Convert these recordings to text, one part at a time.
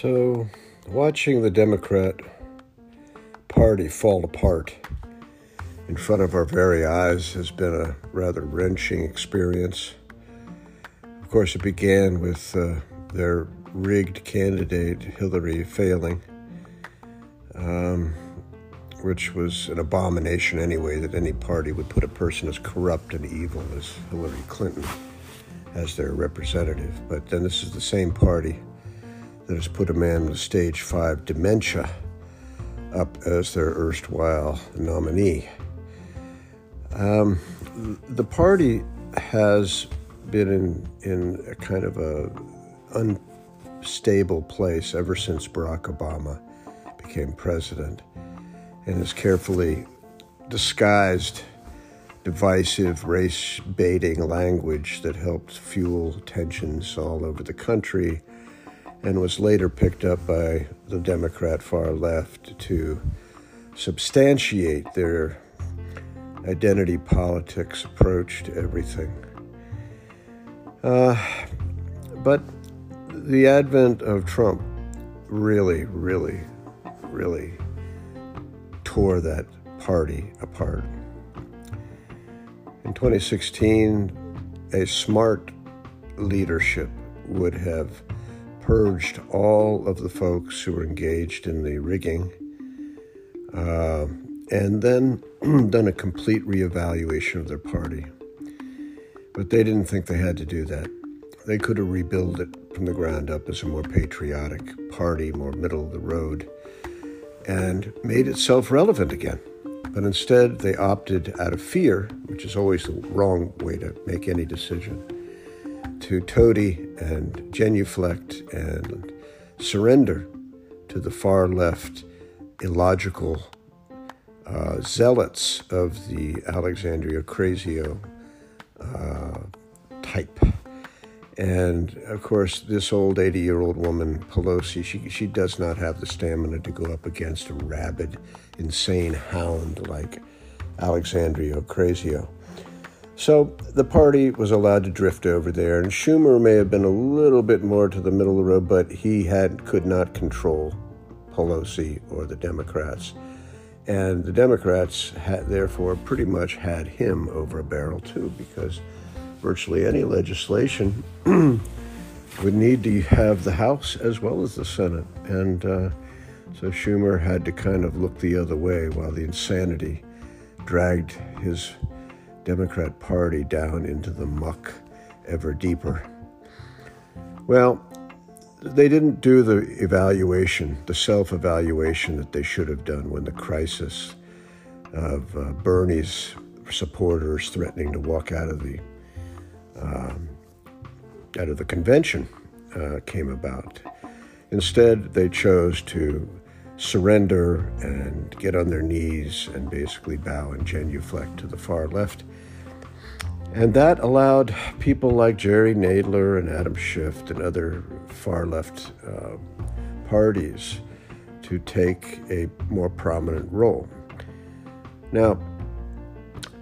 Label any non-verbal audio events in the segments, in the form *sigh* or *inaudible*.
So, watching the Democrat Party fall apart in front of our very eyes has been a rather wrenching experience. Of course, it began with uh, their rigged candidate, Hillary, failing, um, which was an abomination anyway that any party would put a person as corrupt and evil as Hillary Clinton as their representative. But then this is the same party that has put a man with stage five dementia up as their erstwhile nominee. Um, the party has been in, in a kind of a unstable place ever since Barack Obama became president and has carefully disguised divisive race baiting language that helped fuel tensions all over the country and was later picked up by the Democrat far left to substantiate their identity politics approach to everything. Uh, but the advent of Trump really, really, really tore that party apart. In 2016, a smart leadership would have purged all of the folks who were engaged in the rigging, uh, and then *clears throat* done a complete reevaluation of their party. But they didn't think they had to do that. They could have rebuilt it from the ground up as a more patriotic party, more middle of the road, and made itself relevant again. But instead, they opted out of fear, which is always the wrong way to make any decision to toady and genuflect and surrender to the far left illogical uh, zealots of the Alexandria Ocasio uh, type. And of course, this old 80 year old woman, Pelosi, she, she does not have the stamina to go up against a rabid, insane hound like Alexandria Ocasio. So the party was allowed to drift over there, and Schumer may have been a little bit more to the middle of the road, but he had could not control Pelosi or the Democrats, and the Democrats had therefore pretty much had him over a barrel too, because virtually any legislation *clears throat* would need to have the House as well as the Senate, and uh, so Schumer had to kind of look the other way while the insanity dragged his Democrat Party down into the muck ever deeper. Well, they didn't do the evaluation, the self evaluation that they should have done when the crisis of uh, Bernie's supporters threatening to walk out of the um, out of the convention uh, came about. Instead, they chose to surrender and get on their knees and basically bow and genuflect to the far left. And that allowed people like Jerry Nadler and Adam Schiff and other far left uh, parties to take a more prominent role. Now,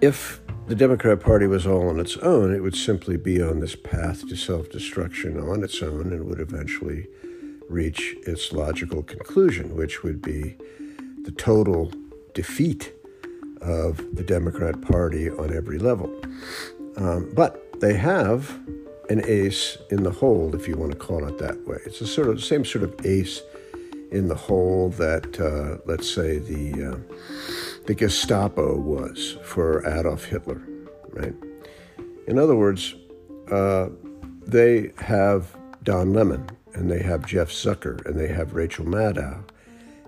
if the Democrat Party was all on its own, it would simply be on this path to self destruction on its own and would eventually reach its logical conclusion, which would be the total defeat of the Democrat Party on every level. Um, but they have an ace in the hole, if you want to call it that way. It's a sort of same sort of ace in the hole that, uh, let's say, the uh, the Gestapo was for Adolf Hitler, right? In other words, uh, they have Don Lemon, and they have Jeff Zucker, and they have Rachel Maddow,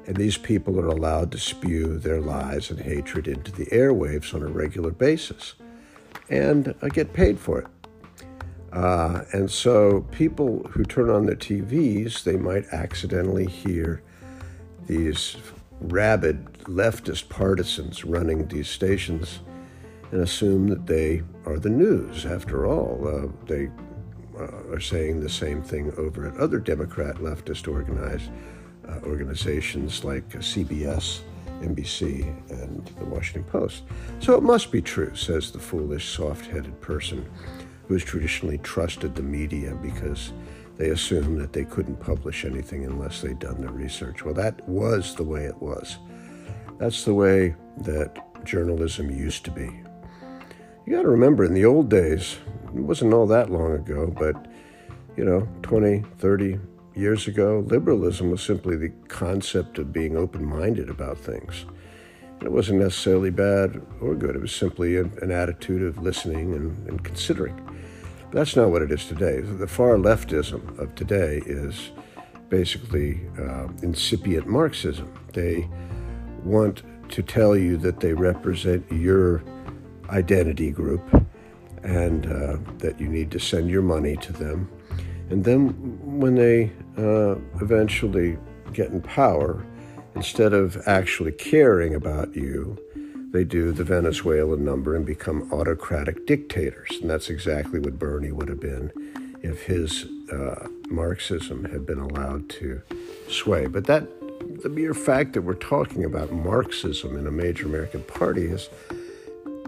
and these people are allowed to spew their lies and hatred into the airwaves on a regular basis and get paid for it. Uh, and so people who turn on their TVs, they might accidentally hear these rabid leftist partisans running these stations and assume that they are the news. After all, uh, they uh, are saying the same thing over at other Democrat leftist organized uh, organizations like CBS NBC, and the Washington Post. So it must be true, says the foolish, soft headed person who has traditionally trusted the media because they assumed that they couldn't publish anything unless they'd done their research. Well, that was the way it was. That's the way that journalism used to be. You got to remember, in the old days, it wasn't all that long ago, but, you know, 20, 30 years ago, liberalism was simply the concept of being open minded about things. It wasn't necessarily bad or good, it was simply a, an attitude of listening and, and considering. That's not what it is today. The far leftism of today is basically uh, incipient Marxism. They want to tell you that they represent your identity group and uh, that you need to send your money to them. And then when they uh, eventually get in power, instead of actually caring about you, they do the Venezuelan number and become autocratic dictators. And that's exactly what Bernie would have been if his uh, Marxism had been allowed to sway. But that, the mere fact that we're talking about Marxism in a major American party is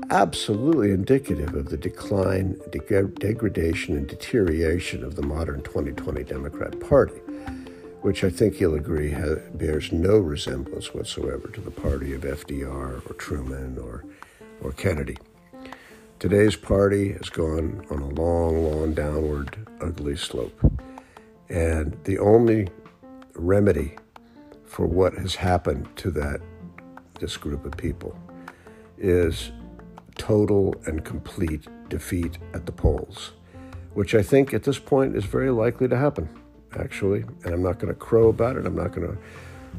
absolutely indicative of the decline, degradation, and deterioration of the modern 2020 Democrat Party which I think you'll agree has, bears no resemblance whatsoever to the party of FDR or Truman or, or Kennedy. Today's party has gone on a long, long downward, ugly slope. And the only remedy for what has happened to that this group of people is total and complete defeat at the polls, which I think at this point is very likely to happen actually, and I'm not going to crow about it. I'm not going to,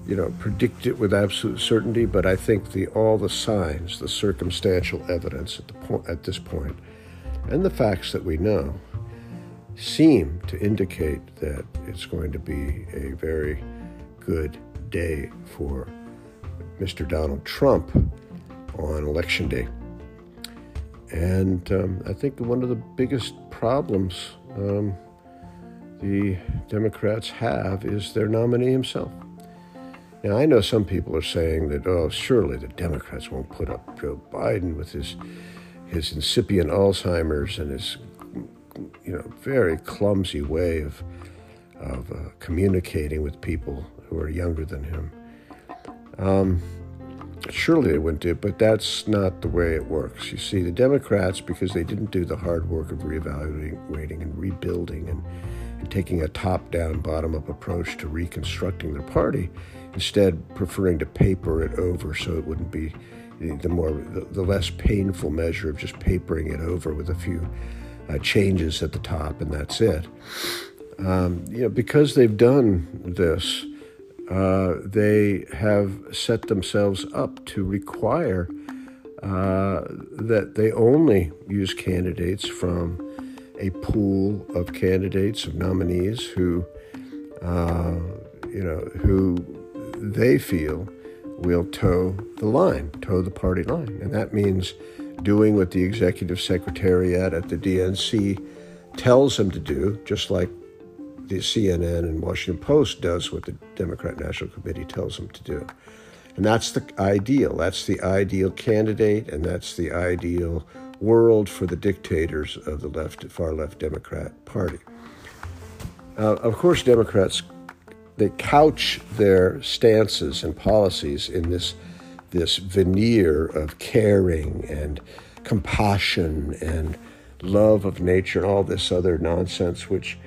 you know, predict it with absolute certainty. But I think the all the signs, the circumstantial evidence at the point at this point, and the facts that we know, seem to indicate that it's going to be a very good day for Mr. Donald Trump on election day. And um, I think one of the biggest problems um, the Democrats have is their nominee himself. Now, I know some people are saying that, oh, surely the Democrats won't put up Joe Biden with his, his incipient Alzheimer's and his, you know, very clumsy way of, of uh, communicating with people who are younger than him. Um, surely they wouldn't do it, but that's not the way it works. You see, the Democrats, because they didn't do the hard work of reevaluating and rebuilding and and taking a top down, bottom up approach to reconstructing their party, instead preferring to paper it over so it wouldn't be the more the, less painful measure of just papering it over with a few uh, changes at the top and that's it. Um, you know, because they've done this, uh, they have set themselves up to require uh, that they only use candidates from a pool of candidates, of nominees who, uh, you know, who they feel will toe the line, toe the party line. And that means doing what the executive secretariat at the DNC tells them to do, just like the CNN and Washington Post does what the Democrat National Committee tells them to do. And that's the ideal. That's the ideal candidate, and that's the ideal world for the dictators of the left, far left Democrat Party. Uh, of course, Democrats they couch their stances and policies in this this veneer of caring and compassion and love of nature and all this other nonsense, which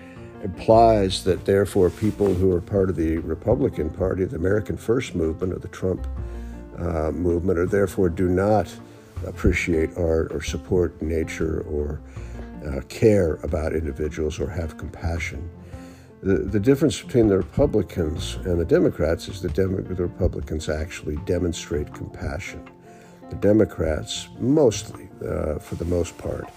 implies that therefore people who are part of the Republican Party, the American First movement, or the Trump uh, movement, or therefore do not appreciate art or support nature or uh, care about individuals or have compassion. The, the difference between the Republicans and the Democrats is that Dem- the Republicans actually demonstrate compassion. The Democrats, mostly, uh, for the most part,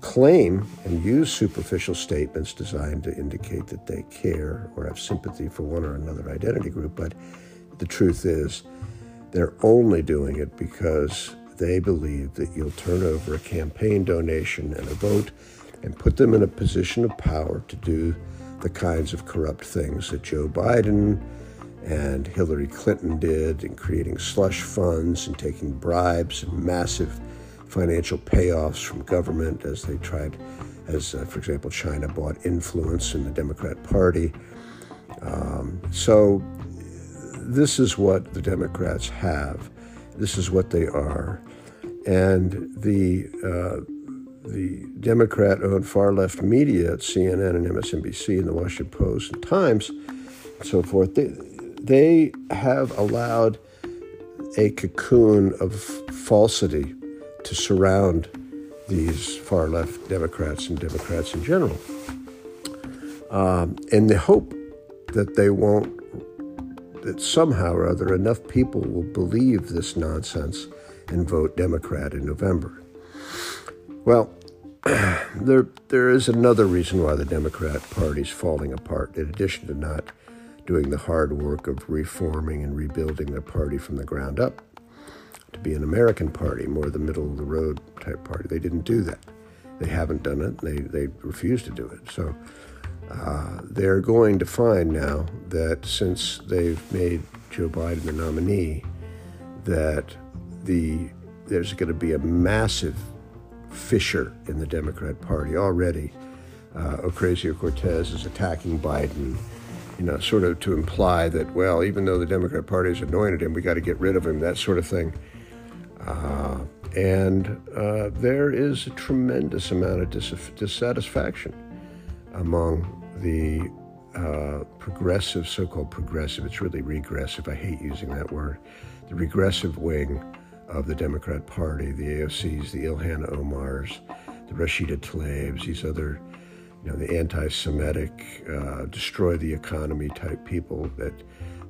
claim and use superficial statements designed to indicate that they care or have sympathy for one or another identity group, but the truth is they're only doing it because they believe that you'll turn over a campaign donation and a vote and put them in a position of power to do the kinds of corrupt things that Joe Biden and Hillary Clinton did in creating slush funds and taking bribes and massive financial payoffs from government as they tried as, uh, for example, China bought influence in the Democrat Party. Um, so, this is what the Democrats have. This is what they are. And the, uh, the Democrat owned far left media at CNN and MSNBC and the Washington Post and Times and so forth, they, they have allowed a cocoon of falsity to surround these far left Democrats and Democrats in general. Um, and the hope that they won't, that somehow or other enough people will believe this nonsense and vote Democrat in November. Well, *clears throat* there, there is another reason why the Democrat Party is falling apart, in addition to not doing the hard work of reforming and rebuilding their party from the ground up to be an American party, more the middle of the road type party. They didn't do that. They haven't done it. They, they refuse to do it. So uh, they're going to find now that since they've made Joe Biden the nominee, that the there's going to be a massive fissure in the Democrat Party already. Uh, Ocasio Cortez is attacking Biden you know, sort of to imply that, well, even though the Democrat Party has anointed him, we got to get rid of him, that sort of thing. Uh, and uh, there is a tremendous amount of dis- dissatisfaction among the uh, progressive, so called progressive, it's really regressive, I hate using that word, the regressive wing of the Democrat Party, the AOCs, the Ilhan Omars, the Rashida Tlaibs, these other you know, the anti-Semitic, uh, destroy the economy type people that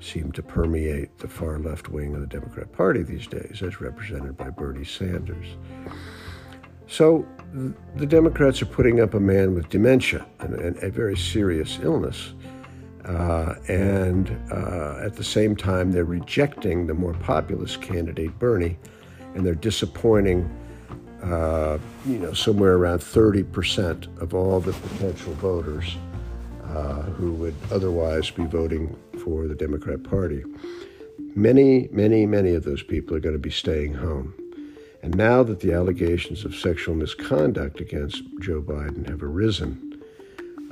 seem to permeate the far left wing of the Democrat Party these days, as represented by Bernie Sanders. So the Democrats are putting up a man with dementia and, and a very serious illness. Uh, and uh, at the same time, they're rejecting the more populist candidate, Bernie, and they're disappointing uh, you know, somewhere around 30% of all the potential voters uh, who would otherwise be voting for the Democrat Party. Many, many, many of those people are going to be staying home. And now that the allegations of sexual misconduct against Joe Biden have arisen,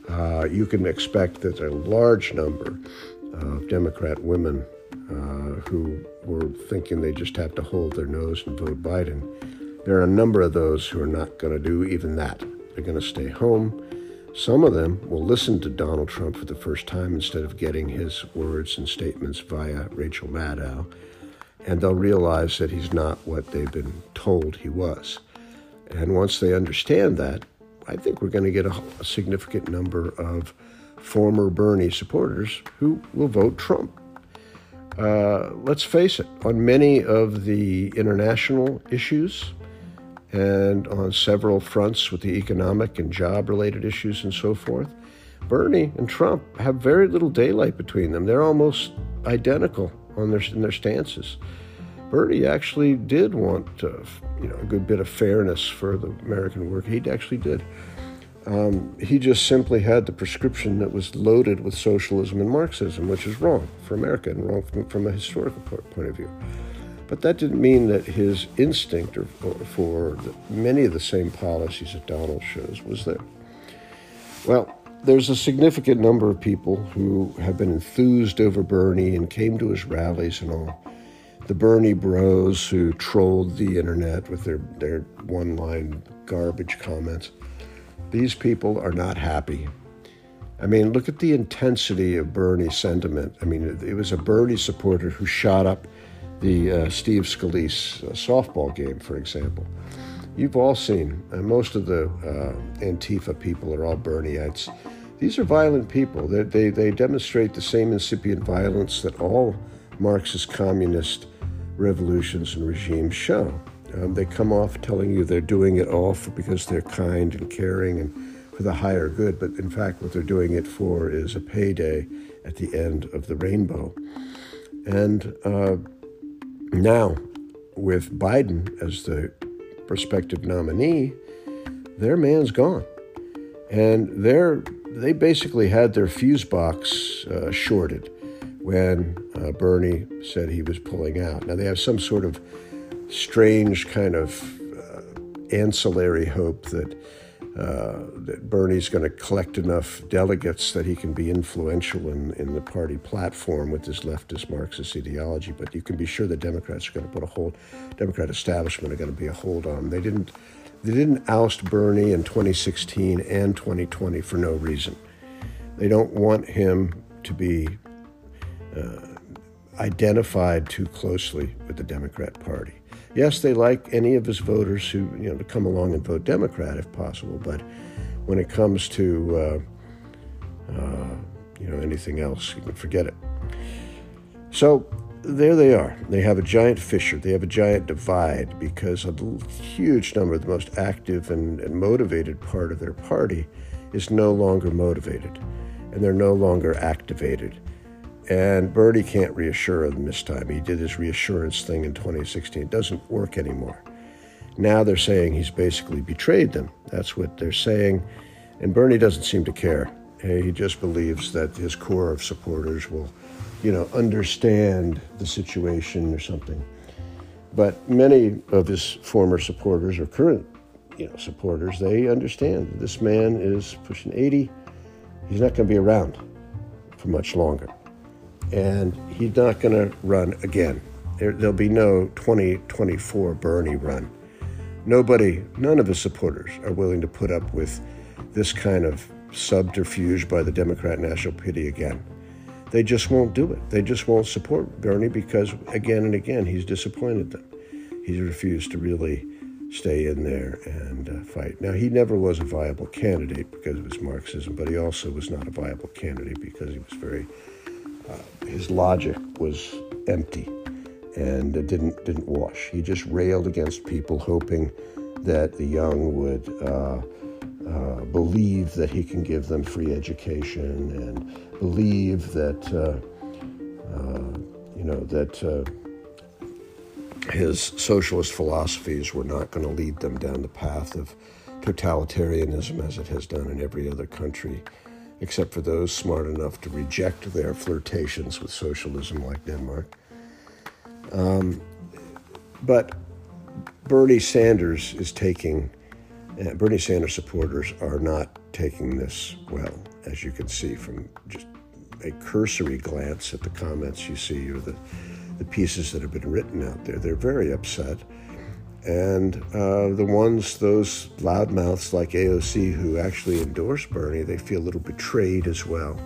uh, you can expect that a large number of Democrat women uh, who were thinking they just have to hold their nose and vote Biden there are a number of those who are not going to do even that. They're going to stay home. Some of them will listen to Donald Trump for the first time instead of getting his words and statements via Rachel Maddow, and they'll realize that he's not what they've been told he was. And once they understand that, I think we're going to get a, a significant number of former Bernie supporters who will vote Trump. Uh, let's face it, on many of the international issues, and on several fronts with the economic and job related issues and so forth. Bernie and Trump have very little daylight between them. They're almost identical on their, in their stances. Bernie actually did want uh, you know, a good bit of fairness for the American worker. He actually did. Um, he just simply had the prescription that was loaded with socialism and Marxism, which is wrong for America and wrong from, from a historical point of view. But that didn't mean that his instinct for many of the same policies that Donald shows was there. Well, there's a significant number of people who have been enthused over Bernie and came to his rallies and all. The Bernie bros who trolled the internet with their, their one line garbage comments. These people are not happy. I mean, look at the intensity of Bernie sentiment. I mean, it was a Bernie supporter who shot up the uh, Steve Scalise uh, softball game, for example. You've all seen, and most of the uh, Antifa people are all Bernieites. These are violent people. They, they, they demonstrate the same incipient violence that all Marxist communist revolutions and regimes show. Um, they come off telling you they're doing it all for, because they're kind and caring and for the higher good, but in fact, what they're doing it for is a payday at the end of the rainbow. And uh, now, with Biden as the prospective nominee, their man's gone. And they're, they basically had their fuse box uh, shorted when uh, Bernie said he was pulling out. Now, they have some sort of strange kind of uh, ancillary hope that uh, that Bernie's going to collect enough delegates that he can be influential in, in the party platform with his leftist Marxist ideology. But you can be sure the Democrats are going to put a hold, Democrat establishment are going to be a hold on. They didn't, they didn't oust Bernie in 2016 and 2020 for no reason. They don't want him to be uh, identified too closely with the Democrat Party. Yes, they like any of his voters who, you know, to come along and vote Democrat if possible, but when it comes to, uh, uh, you know, anything else, you can forget it. So there they are. They have a giant fissure. They have a giant divide because a huge number of the most active and, and motivated part of their party is no longer motivated, and they're no longer activated and Bernie can't reassure them this time. He did his reassurance thing in 2016. It doesn't work anymore. Now they're saying he's basically betrayed them. That's what they're saying. And Bernie doesn't seem to care. He just believes that his core of supporters will, you know, understand the situation or something. But many of his former supporters or current, you know, supporters, they understand this man is pushing 80. He's not going to be around for much longer and he's not going to run again. There, will be no 2024 Bernie run. Nobody, none of his supporters are willing to put up with this kind of subterfuge by the Democrat National Committee again. They just won't do it. They just won't support Bernie because again and again he's disappointed them. He's refused to really stay in there and uh, fight. Now, he never was a viable candidate because of his Marxism, but he also was not a viable candidate because he was very uh, his logic was empty and it didn't didn't wash. He just railed against people, hoping that the young would uh, uh, believe that he can give them free education and believe that uh, uh you know that his socialist philosophies were not going to lead them down the path of totalitarianism as it has done in every other country except for those smart enough to reject their flirtations with socialism, like Denmark. Um, but Bernie Sanders is taking, uh, Bernie Sanders supporters are not taking this well, as you can see from just a cursory glance at the comments you see or the, the pieces that have been written out there. They're very upset. And uh, the ones, those loudmouths like AOC who actually endorse Bernie, they feel a little betrayed as well.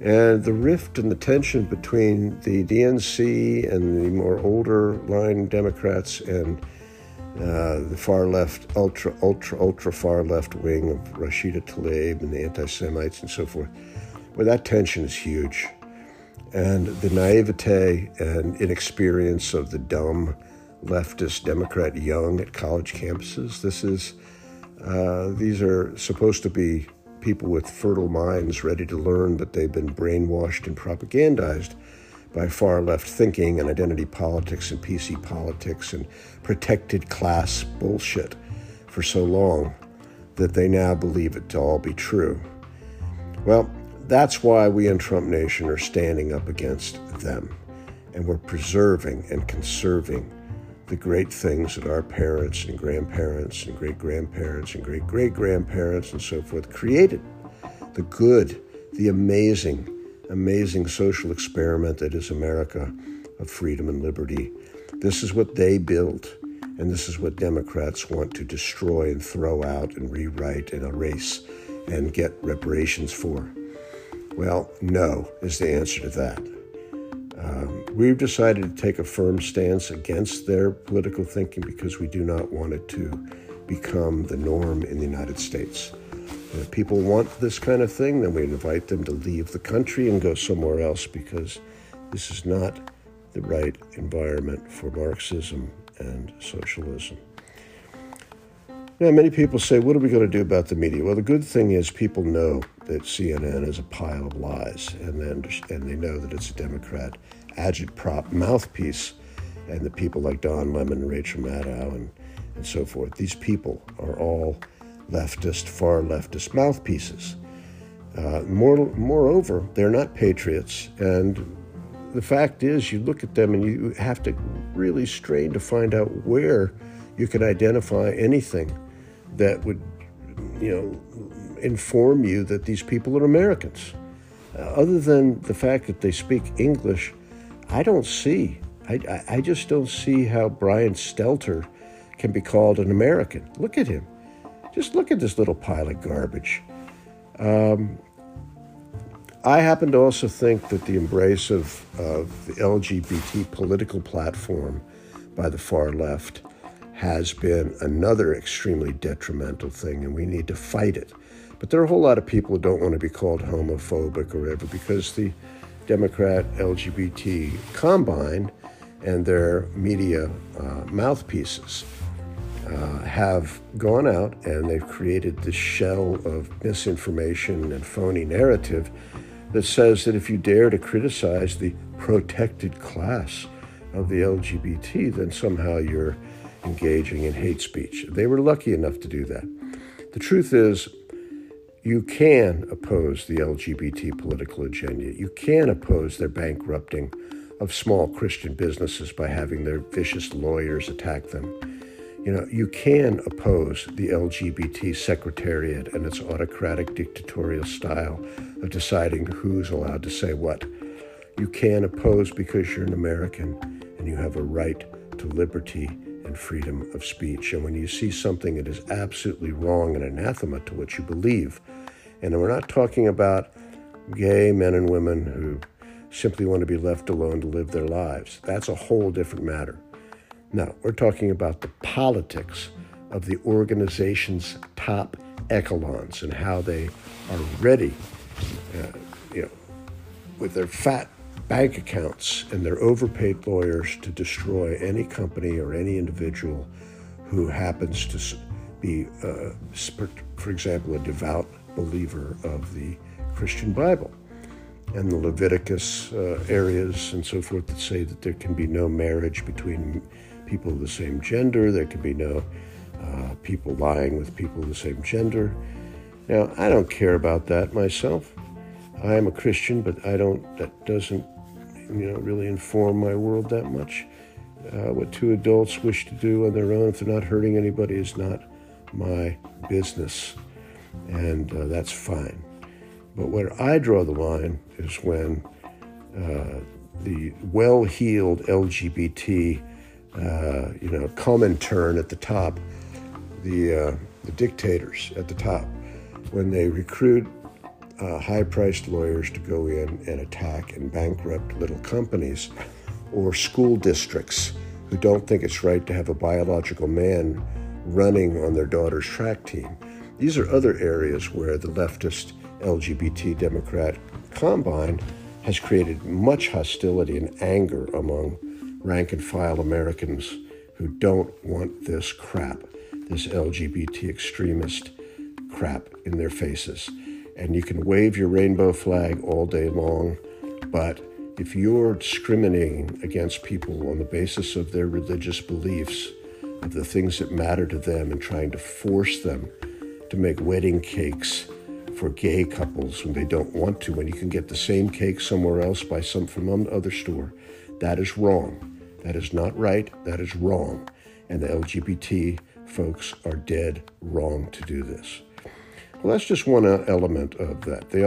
And the rift and the tension between the DNC and the more older line Democrats and uh, the far left, ultra, ultra, ultra far left wing of Rashida Tlaib and the anti Semites and so forth, well, that tension is huge. And the naivete and inexperience of the dumb leftist Democrat young at college campuses. This is uh, these are supposed to be people with fertile minds ready to learn, but they've been brainwashed and propagandized by far left thinking and identity politics and PC politics and protected class bullshit for so long that they now believe it to all be true. Well, that's why we in Trump Nation are standing up against them. And we're preserving and conserving the great things that our parents and grandparents and great grandparents and great great grandparents and so forth created. The good, the amazing, amazing social experiment that is America of freedom and liberty. This is what they built, and this is what Democrats want to destroy and throw out and rewrite and erase and get reparations for. Well, no is the answer to that. Um, we've decided to take a firm stance against their political thinking because we do not want it to become the norm in the United States. if people want this kind of thing, then we invite them to leave the country and go somewhere else because this is not the right environment for Marxism and socialism. Now, many people say, what are we going to do about the media? Well, the good thing is people know that CNN is a pile of lies, and, they and they know that it's a Democrat agitprop mouthpiece, and the people like Don Lemon, Rachel Maddow, and, and so forth. These people are all leftist, far leftist mouthpieces. Uh, more, moreover, they're not patriots, and the fact is, you look at them and you have to really strain to find out where you can identify anything that would you know, inform you that these people are Americans. Uh, other than the fact that they speak English, I don't see. I, I just don't see how Brian Stelter can be called an American. Look at him. Just look at this little pile of garbage. Um, I happen to also think that the embrace of, of the LGBT political platform by the far left has been another extremely detrimental thing, and we need to fight it. But there are a whole lot of people who don't want to be called homophobic or whatever because the Democrat LGBT combine and their media uh, mouthpieces uh, have gone out and they've created this shell of misinformation and phony narrative that says that if you dare to criticize the protected class of the LGBT, then somehow you're engaging in hate speech. They were lucky enough to do that. The truth is, you can oppose the LGBT political agenda. You can oppose their bankrupting of small Christian businesses by having their vicious lawyers attack them. You know, you can oppose the LGBT secretariat and its autocratic dictatorial style of deciding who's allowed to say what. You can oppose because you're an American and you have a right to liberty and freedom of speech. And when you see something that is absolutely wrong and anathema to what you believe, and we're not talking about gay men and women who simply want to be left alone to live their lives, that's a whole different matter. No, we're talking about the politics of the organization's top echelons and how they are ready, uh, you know, with their fat bank accounts and their overpaid lawyers to destroy any company or any individual who happens to be, uh, for example, a devout believer of the Christian Bible and the Leviticus uh, areas and so forth that say that there can be no marriage between people of the same gender. There can be no uh, people lying with people of the same gender. Now, I don't care about that myself. I am a Christian, but I don't. That doesn't, you know, really inform my world that much. Uh, what two adults wish to do on their own, if they're not hurting anybody, is not my business, and uh, that's fine. But where I draw the line is when uh, the well-heeled LGBT uh, you know, Comintern at the top, the, uh, the dictators at the top, when they recruit uh, high priced lawyers to go in and attack and bankrupt little companies or school districts who don't think it's right to have a biological man running on their daughter's track team. These are other areas where the leftist LGBT Democrat combine has created much hostility and anger among rank and file Americans who don't want this crap, this LGBT extremist crap in their faces. And you can wave your rainbow flag all day long, but if you're discriminating against people on the basis of their religious beliefs, of the things that matter to them, and trying to force them to make wedding cakes for gay couples when they don't want to, when you can get the same cake somewhere else by some from another store, that is wrong. That is not right. That is wrong. And the LGBT folks are dead wrong to do this. Well, that's just one element of that. They,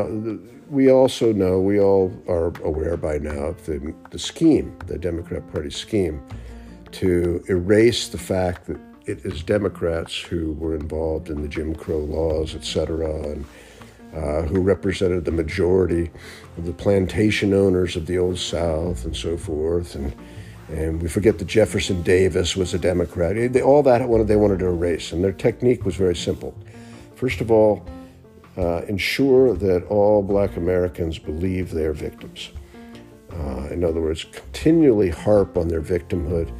we also know, we all are aware by now of the, the scheme, the Democrat Party scheme, to erase the fact that it is Democrats who were involved in the Jim Crow laws, et cetera, and uh, who represented the majority of the plantation owners of the Old South and so forth. And and we forget that Jefferson Davis was a Democrat. They, all that they wanted to erase, and their technique was very simple. First of all, uh, ensure that all black Americans believe they're victims. Uh, in other words, continually harp on their victimhood.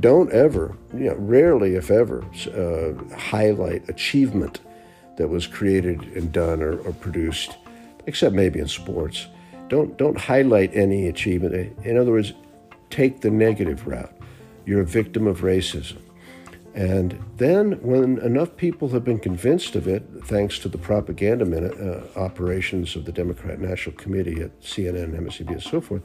Don't ever, you know, rarely, if ever, uh, highlight achievement that was created and done or, or produced, except maybe in sports. Don't don't highlight any achievement. In other words, take the negative route. You're a victim of racism. And then, when enough people have been convinced of it, thanks to the propaganda uh, operations of the Democrat National Committee at CNN, MSNBC, and so forth,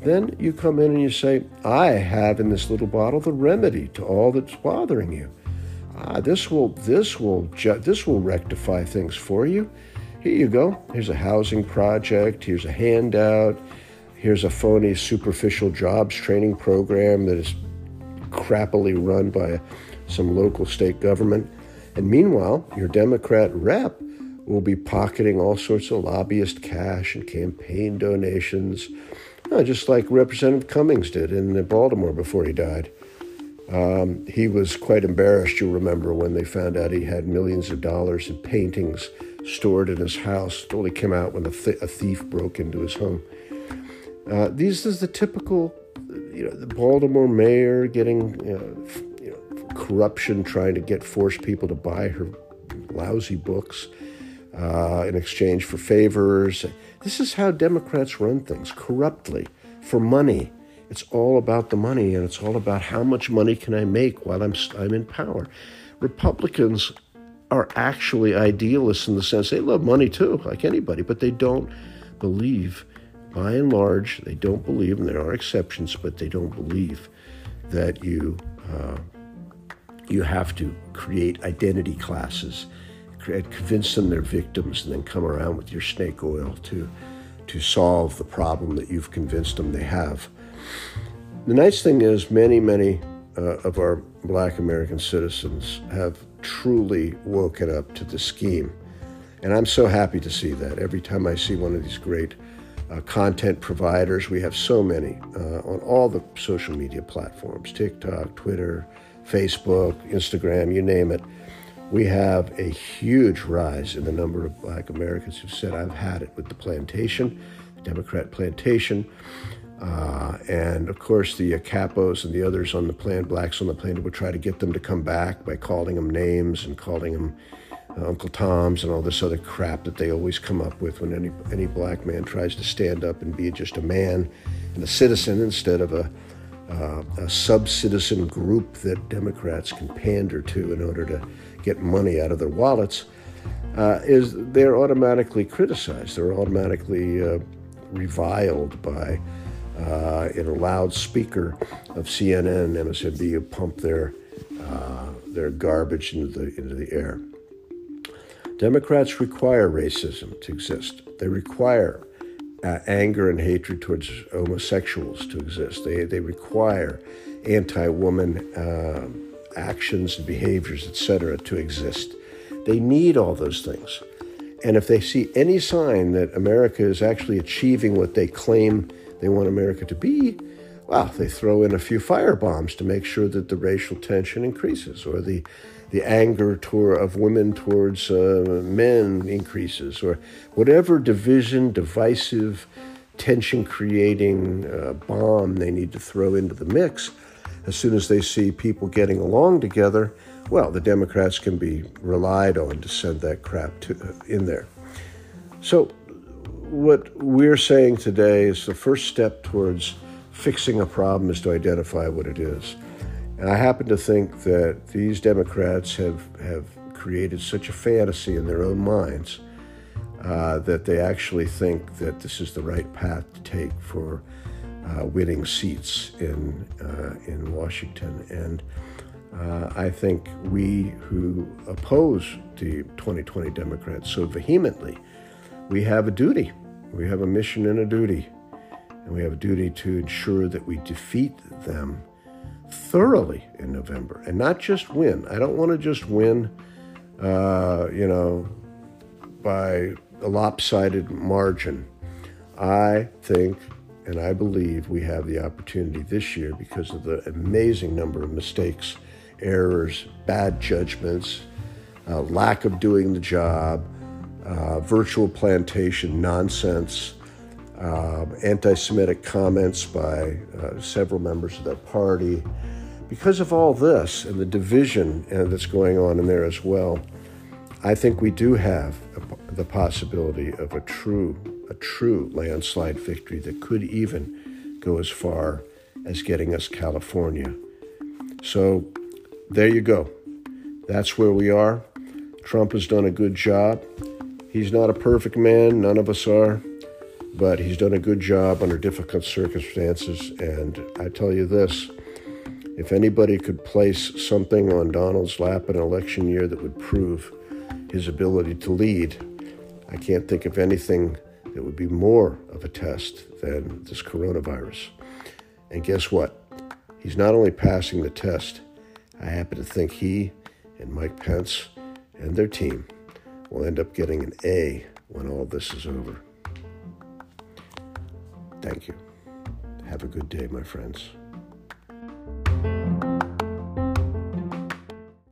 then you come in and you say, I have in this little bottle the remedy to all that's bothering you. ah, this will this will ju- this will rectify things for you. Here you go. Here's a housing project. Here's a handout. Here's a phony superficial jobs training program that is crappily run by some local state government. And meanwhile, your Democrat rep will be pocketing all sorts of lobbyist cash and campaign donations, uh, just like Representative Cummings did in Baltimore before he died. Um, he was quite embarrassed, you'll remember, when they found out he had millions of dollars in paintings stored in his house. It only came out when a, th- a thief broke into his home. Uh, these is the typical, you know, the Baltimore mayor getting, you know, corruption, trying to get force people to buy her lousy books uh, in exchange for favors. This is how Democrats run things corruptly for money. It's all about the money, and it's all about how much money can I make while I'm I'm in power. Republicans are actually idealists in the sense they love money too, like anybody, but they don't believe, by and large, they don't believe, and there are exceptions, but they don't believe that you uh, you have to create identity classes, convince them they're victims, and then come around with your snake oil to to solve the problem that you've convinced them they have. The nice thing is, many, many uh, of our black American citizens have truly woken up to the scheme. And I'm so happy to see that. Every time I see one of these great uh, content providers, we have so many uh, on all the social media platforms TikTok, Twitter, Facebook, Instagram, you name it. We have a huge rise in the number of black Americans who've said, I've had it with the plantation, the Democrat plantation. Uh, and of course, the uh, capos and the others on the plan, blacks on the plan, would try to get them to come back by calling them names and calling them uh, Uncle Toms and all this other crap that they always come up with when any any black man tries to stand up and be just a man and a citizen instead of a uh, a sub-citizen group that Democrats can pander to in order to get money out of their wallets. Uh, is they're automatically criticized. They're automatically uh, reviled by uh, in a loudspeaker of CNN, and MSNBC, pump their uh, their garbage into the into the air. Democrats require racism to exist. They require uh, anger and hatred towards homosexuals to exist. They they require anti-woman uh, actions and behaviors, etc., to exist. They need all those things. And if they see any sign that America is actually achieving what they claim they want America to be, well, they throw in a few firebombs to make sure that the racial tension increases or the, the anger toward, of women towards uh, men increases or whatever division, divisive, tension creating uh, bomb they need to throw into the mix. As soon as they see people getting along together, well, the Democrats can be relied on to send that crap to, uh, in there. So what we're saying today is the first step towards fixing a problem is to identify what it is. And I happen to think that these Democrats have, have created such a fantasy in their own minds uh, that they actually think that this is the right path to take for uh, winning seats in, uh, in Washington. And uh, I think we who oppose the 2020 Democrats so vehemently we have a duty. We have a mission and a duty. And we have a duty to ensure that we defeat them thoroughly in November and not just win. I don't want to just win, uh, you know, by a lopsided margin. I think and I believe we have the opportunity this year because of the amazing number of mistakes, errors, bad judgments, uh, lack of doing the job, uh, virtual plantation nonsense, uh, anti Semitic comments by uh, several members of that party. Because of all this and the division uh, that's going on in there as well, I think we do have a, the possibility of a true, a true landslide victory that could even go as far as getting us California. So there you go. That's where we are. Trump has done a good job. He's not a perfect man, none of us are, but he's done a good job under difficult circumstances. And I tell you this If anybody could place something on Donald's lap in an election year that would prove his ability to lead, I can't think of anything that would be more of a test than this coronavirus. And guess what? He's not only passing the test, I happen to think he and Mike Pence and their team will end up getting an A when all this is over. Thank you. Have a good day, my friends.